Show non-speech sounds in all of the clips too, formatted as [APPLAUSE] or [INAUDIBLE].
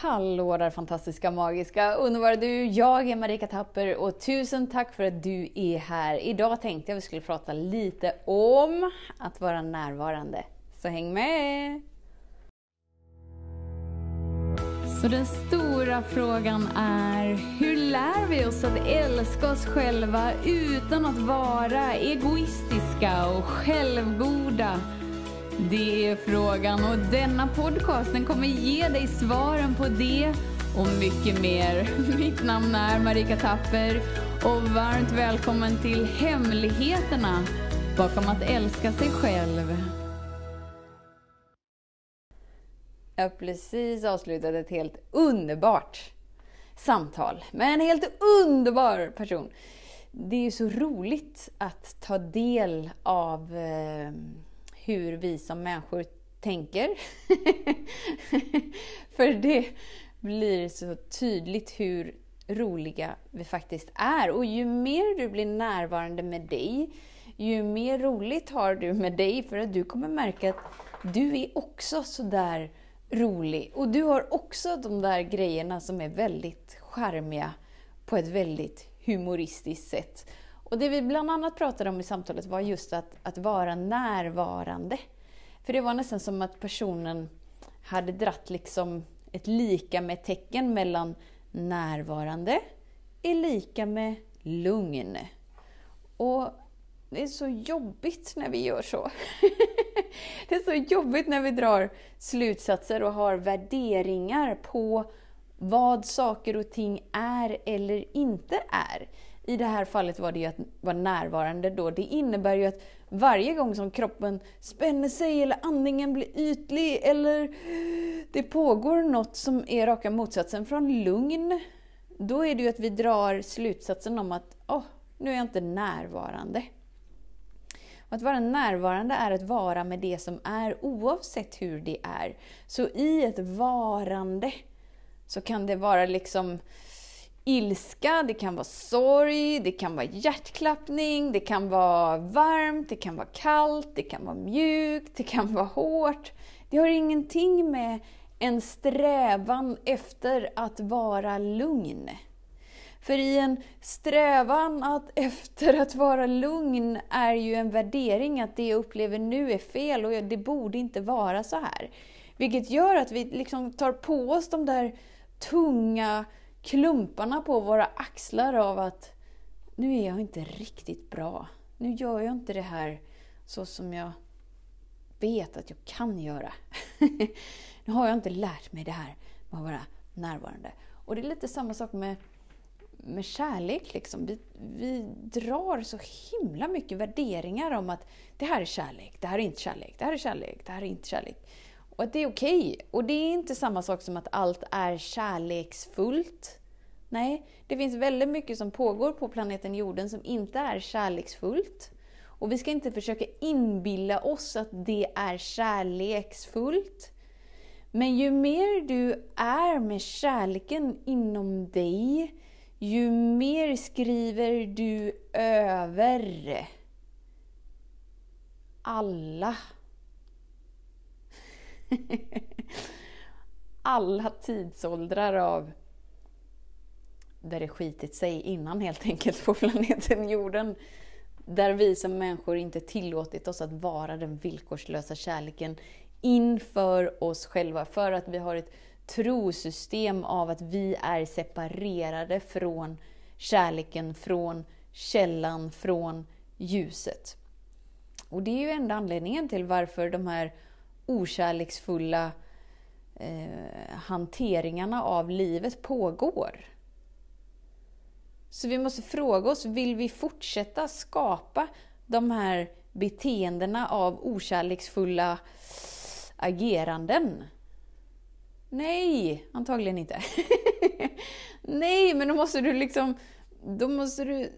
Hallå där fantastiska, magiska, underbara du! Jag är Marika Tapper och tusen tack för att du är här. Idag tänkte jag vi skulle prata lite om att vara närvarande. Så häng med! Så den stora frågan är, hur lär vi oss att älska oss själva utan att vara egoistiska och självgoda? Det är frågan och denna podcast den kommer ge dig svaren på det och mycket mer. [LAUGHS] Mitt namn är Marika Tapper och varmt välkommen till Hemligheterna bakom att älska sig själv. Jag har precis avslutat ett helt underbart samtal med en helt underbar person. Det är ju så roligt att ta del av eh, hur vi som människor tänker. [LAUGHS] För det blir så tydligt hur roliga vi faktiskt är. Och ju mer du blir närvarande med dig, ju mer roligt har du med dig för att du kommer märka att du är också sådär rolig. Och du har också de där grejerna som är väldigt charmiga på ett väldigt humoristiskt sätt. Och det vi bland annat pratade om i samtalet var just att, att vara närvarande. För det var nästan som att personen hade dratt liksom ett lika med tecken mellan närvarande är lika med lugn. Och det är så jobbigt när vi gör så. [LAUGHS] det är så jobbigt när vi drar slutsatser och har värderingar på vad saker och ting är eller inte är. I det här fallet var det ju att vara närvarande då. Det innebär ju att varje gång som kroppen spänner sig eller andningen blir ytlig eller det pågår något som är raka motsatsen från lugn, då är det ju att vi drar slutsatsen om att oh, nu är jag inte närvarande. Att vara närvarande är att vara med det som är oavsett hur det är. Så i ett varande så kan det vara liksom ilska, det kan vara sorg, det kan vara hjärtklappning, det kan vara varmt, det kan vara kallt, det kan vara mjukt, det kan vara hårt. Det har ingenting med en strävan efter att vara lugn. För i en strävan att [LAUGHS] efter att vara lugn är ju en värdering att det jag upplever nu är fel och det borde inte vara så här. Vilket gör att vi liksom tar på oss de där tunga klumparna på våra axlar av att nu är jag inte riktigt bra. Nu gör jag inte det här så som jag vet att jag kan göra. [LAUGHS] nu har jag inte lärt mig det här med att vara närvarande. Och det är lite samma sak med, med kärlek. Liksom. Vi, vi drar så himla mycket värderingar om att det här är kärlek, det här är inte kärlek, det här är kärlek, det här är inte kärlek. Och att det är okej. Okay. Och det är inte samma sak som att allt är kärleksfullt. Nej, det finns väldigt mycket som pågår på planeten jorden som inte är kärleksfullt. Och vi ska inte försöka inbilla oss att det är kärleksfullt. Men ju mer du är med kärleken inom dig, ju mer skriver du över alla [LAUGHS] alla tidsåldrar av där det skitit sig innan helt enkelt på planeten jorden. Där vi som människor inte tillåtit oss att vara den villkorslösa kärleken inför oss själva. För att vi har ett trosystem av att vi är separerade från kärleken, från källan, från ljuset. Och det är ju enda anledningen till varför de här okärleksfulla eh, hanteringarna av livet pågår. Så vi måste fråga oss, vill vi fortsätta skapa de här beteendena av okärleksfulla ageranden? Nej, antagligen inte. [LAUGHS] Nej, men då måste du liksom då måste du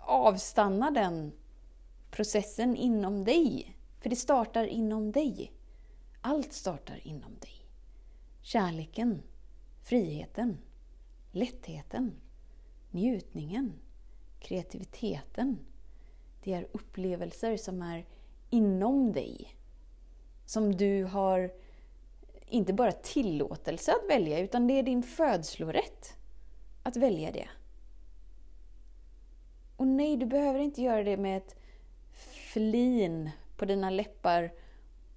avstanna den processen inom dig. För det startar inom dig. Allt startar inom dig. Kärleken, friheten, lättheten, njutningen, kreativiteten. Det är upplevelser som är inom dig. Som du har inte bara tillåtelse att välja, utan det är din födslorätt att välja det. Och nej, du behöver inte göra det med ett flin på dina läppar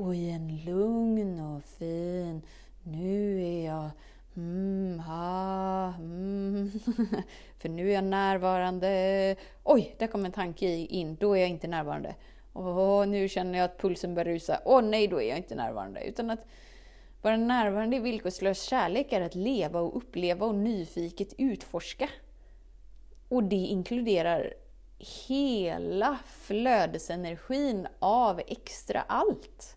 och i en lugn och fin, nu är jag Mm, ha, mm. [LAUGHS] För nu är jag närvarande. Oj, där kom en tanke in. Då är jag inte närvarande. Åh, nu känner jag att pulsen börjar rusa. Åh nej, då är jag inte närvarande. Utan att vara närvarande i villkorslös kärlek är att leva och uppleva och nyfiket utforska. Och det inkluderar hela flödesenergin av extra allt.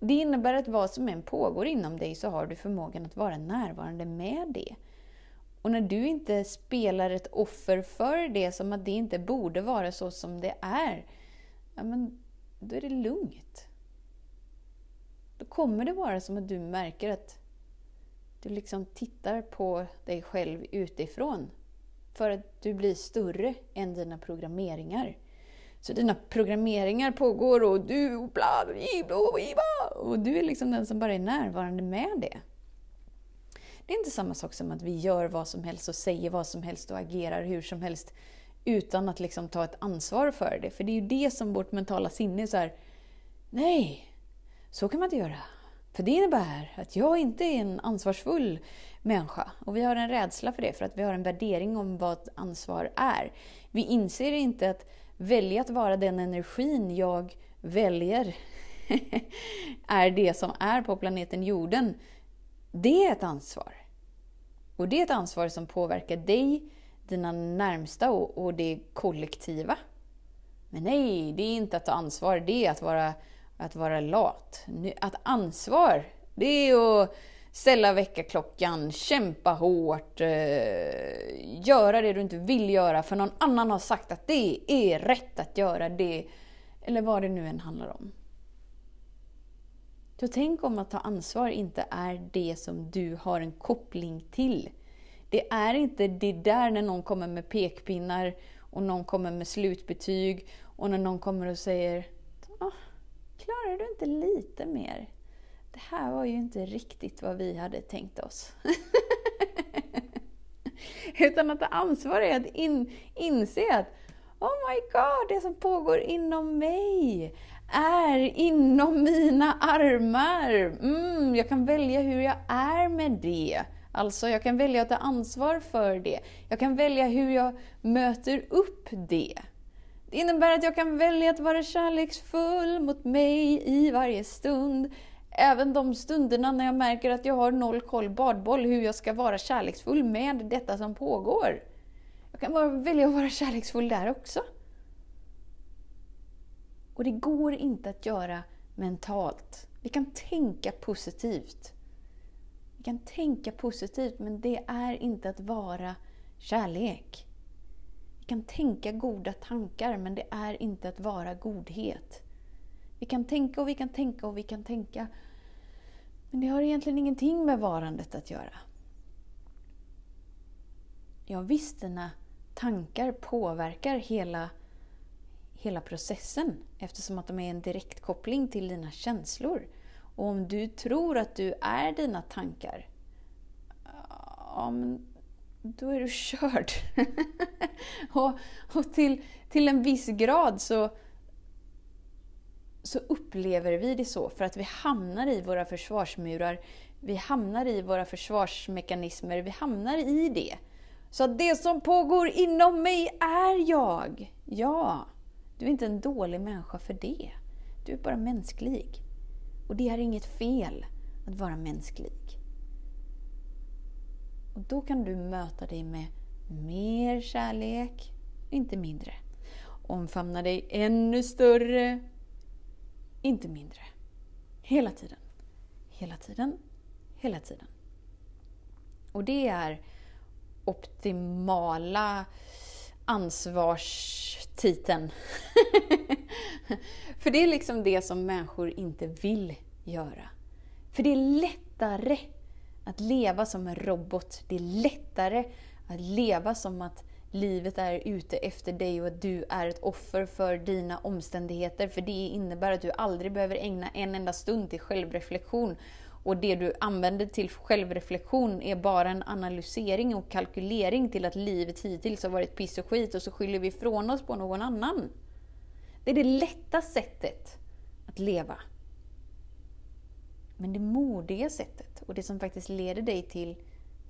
Det innebär att vad som än pågår inom dig så har du förmågan att vara närvarande med det. Och när du inte spelar ett offer för det som att det inte borde vara så som det är, ja men då är det lugnt. Då kommer det vara som att du märker att du liksom tittar på dig själv utifrån. För att du blir större än dina programmeringar. Så dina programmeringar pågår och du bla, bla, bla, och du är liksom den som bara är närvarande med det. Det är inte samma sak som att vi gör vad som helst och säger vad som helst och agerar hur som helst utan att liksom ta ett ansvar för det. För det är ju det som vårt mentala sinne är så här, nej, så kan man inte göra. För det innebär att jag inte är en ansvarsfull människa. Och vi har en rädsla för det, för att vi har en värdering om vad ansvar är. Vi inser inte att välja att vara den energin jag väljer [LAUGHS] är det som är på planeten jorden. Det är ett ansvar. Och det är ett ansvar som påverkar dig, dina närmsta och, och det kollektiva. Men nej, det är inte att ta ansvar, det är att vara, att vara lat. Att ansvar, det är att ställa väckarklockan, kämpa hårt, eh, göra det du inte vill göra för någon annan har sagt att det är rätt att göra det. Eller vad det nu än handlar om. Så tänk om att ta ansvar inte är det som du har en koppling till. Det är inte det där när någon kommer med pekpinnar och någon kommer med slutbetyg och när någon kommer och säger ah, Klarar du inte lite mer? det här var ju inte riktigt vad vi hade tänkt oss. [LAUGHS] Utan att ta ansvar är att in, inse att Oh my god, det som pågår inom mig är inom mina armar. Mm, jag kan välja hur jag är med det. Alltså, jag kan välja att ta ansvar för det. Jag kan välja hur jag möter upp det. Det innebär att jag kan välja att vara kärleksfull mot mig i varje stund även de stunderna när jag märker att jag har noll koll badboll hur jag ska vara kärleksfull med detta som pågår. Jag kan välja att vara kärleksfull där också. Och det går inte att göra mentalt. Vi kan tänka positivt. Vi kan tänka positivt, men det är inte att vara kärlek. Vi kan tänka goda tankar, men det är inte att vara godhet. Vi kan tänka och vi kan tänka och vi kan tänka. Men det har egentligen ingenting med varandet att göra. Ja, visst, dina tankar påverkar hela, hela processen eftersom att de är en direktkoppling till dina känslor. Och om du tror att du är dina tankar, ja, men då är du körd. [LAUGHS] och, och till, till en viss grad så så upplever vi det så för att vi hamnar i våra försvarsmurar, vi hamnar i våra försvarsmekanismer, vi hamnar i det. Så att det som pågår inom mig är jag. Ja, du är inte en dålig människa för det. Du är bara mänsklig. Och det är inget fel att vara mänsklig. Och då kan du möta dig med mer kärlek, inte mindre. Omfamna dig ännu större, inte mindre. Hela tiden. Hela tiden. Hela tiden. Och det är optimala ansvarstiteln. [LAUGHS] För det är liksom det som människor inte vill göra. För det är lättare att leva som en robot. Det är lättare att leva som att livet är ute efter dig och att du är ett offer för dina omständigheter. För det innebär att du aldrig behöver ägna en enda stund till självreflektion och det du använder till självreflektion är bara en analysering och kalkylering till att livet hittills har varit piss och skit och så skyller vi ifrån oss på någon annan. Det är det lätta sättet att leva. Men det modiga sättet och det som faktiskt leder dig till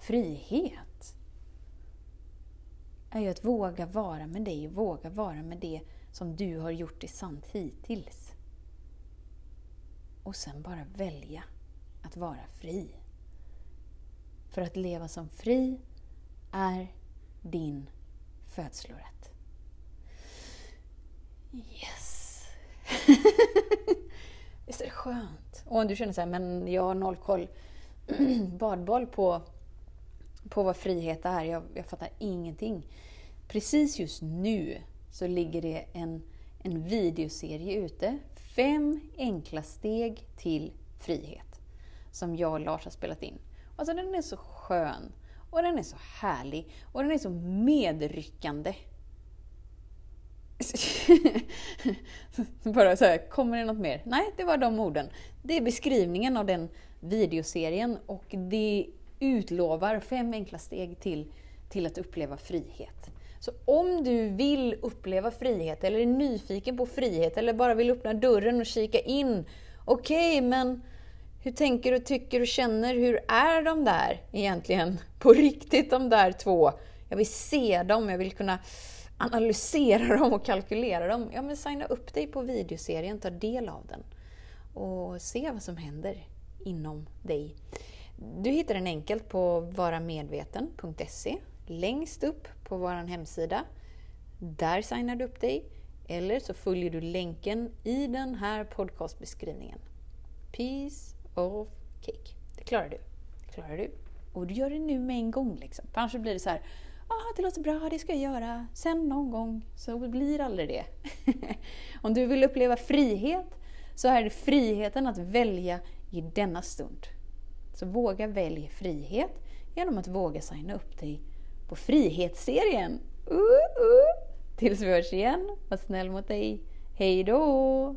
frihet är ju att våga vara med dig och våga vara med det som du har gjort i sant hittills. Och sen bara välja att vara fri. För att leva som fri är din födslorätt. Yes! [LAUGHS] Visst är det skönt? Och om du känner så här, men jag har noll koll. [CLEARS THROAT] Badboll på, på vad frihet är. Jag, jag fattar ingenting. Precis just nu så ligger det en, en videoserie ute. Fem enkla steg till frihet som jag och Lars har spelat in. Alltså den är så skön och den är så härlig och den är så medryckande. [LAUGHS] Bara så här, kommer det något mer? Nej, det var de orden. Det är beskrivningen av den videoserien och det utlovar fem enkla steg till, till att uppleva frihet. Så om du vill uppleva frihet eller är nyfiken på frihet eller bara vill öppna dörren och kika in. Okej, okay, men hur tänker och tycker och känner? Hur är de där egentligen? På riktigt, de där två? Jag vill se dem, jag vill kunna analysera [LAUGHS] dem och kalkylera dem. Ja, men signa upp dig på videoserien, ta del av den och se vad som händer inom dig. Du hittar den enkelt på varamedveten.se. Längst upp på vår hemsida. Där signar du upp dig. Eller så följer du länken i den här podcastbeskrivningen. Peace of cake. Det klarar du. Det klarar du. Och du gör det nu med en gång. Liksom. För annars blir det så här, ah, det låter bra, det ska jag göra, sen någon gång. Så blir aldrig det. [LAUGHS] Om du vill uppleva frihet så är det friheten att välja i denna stund. Så våga välja frihet genom att våga signa upp dig på Frihetsserien. Uh, uh. Tills vi hörs igen, var snäll mot dig. Hej då!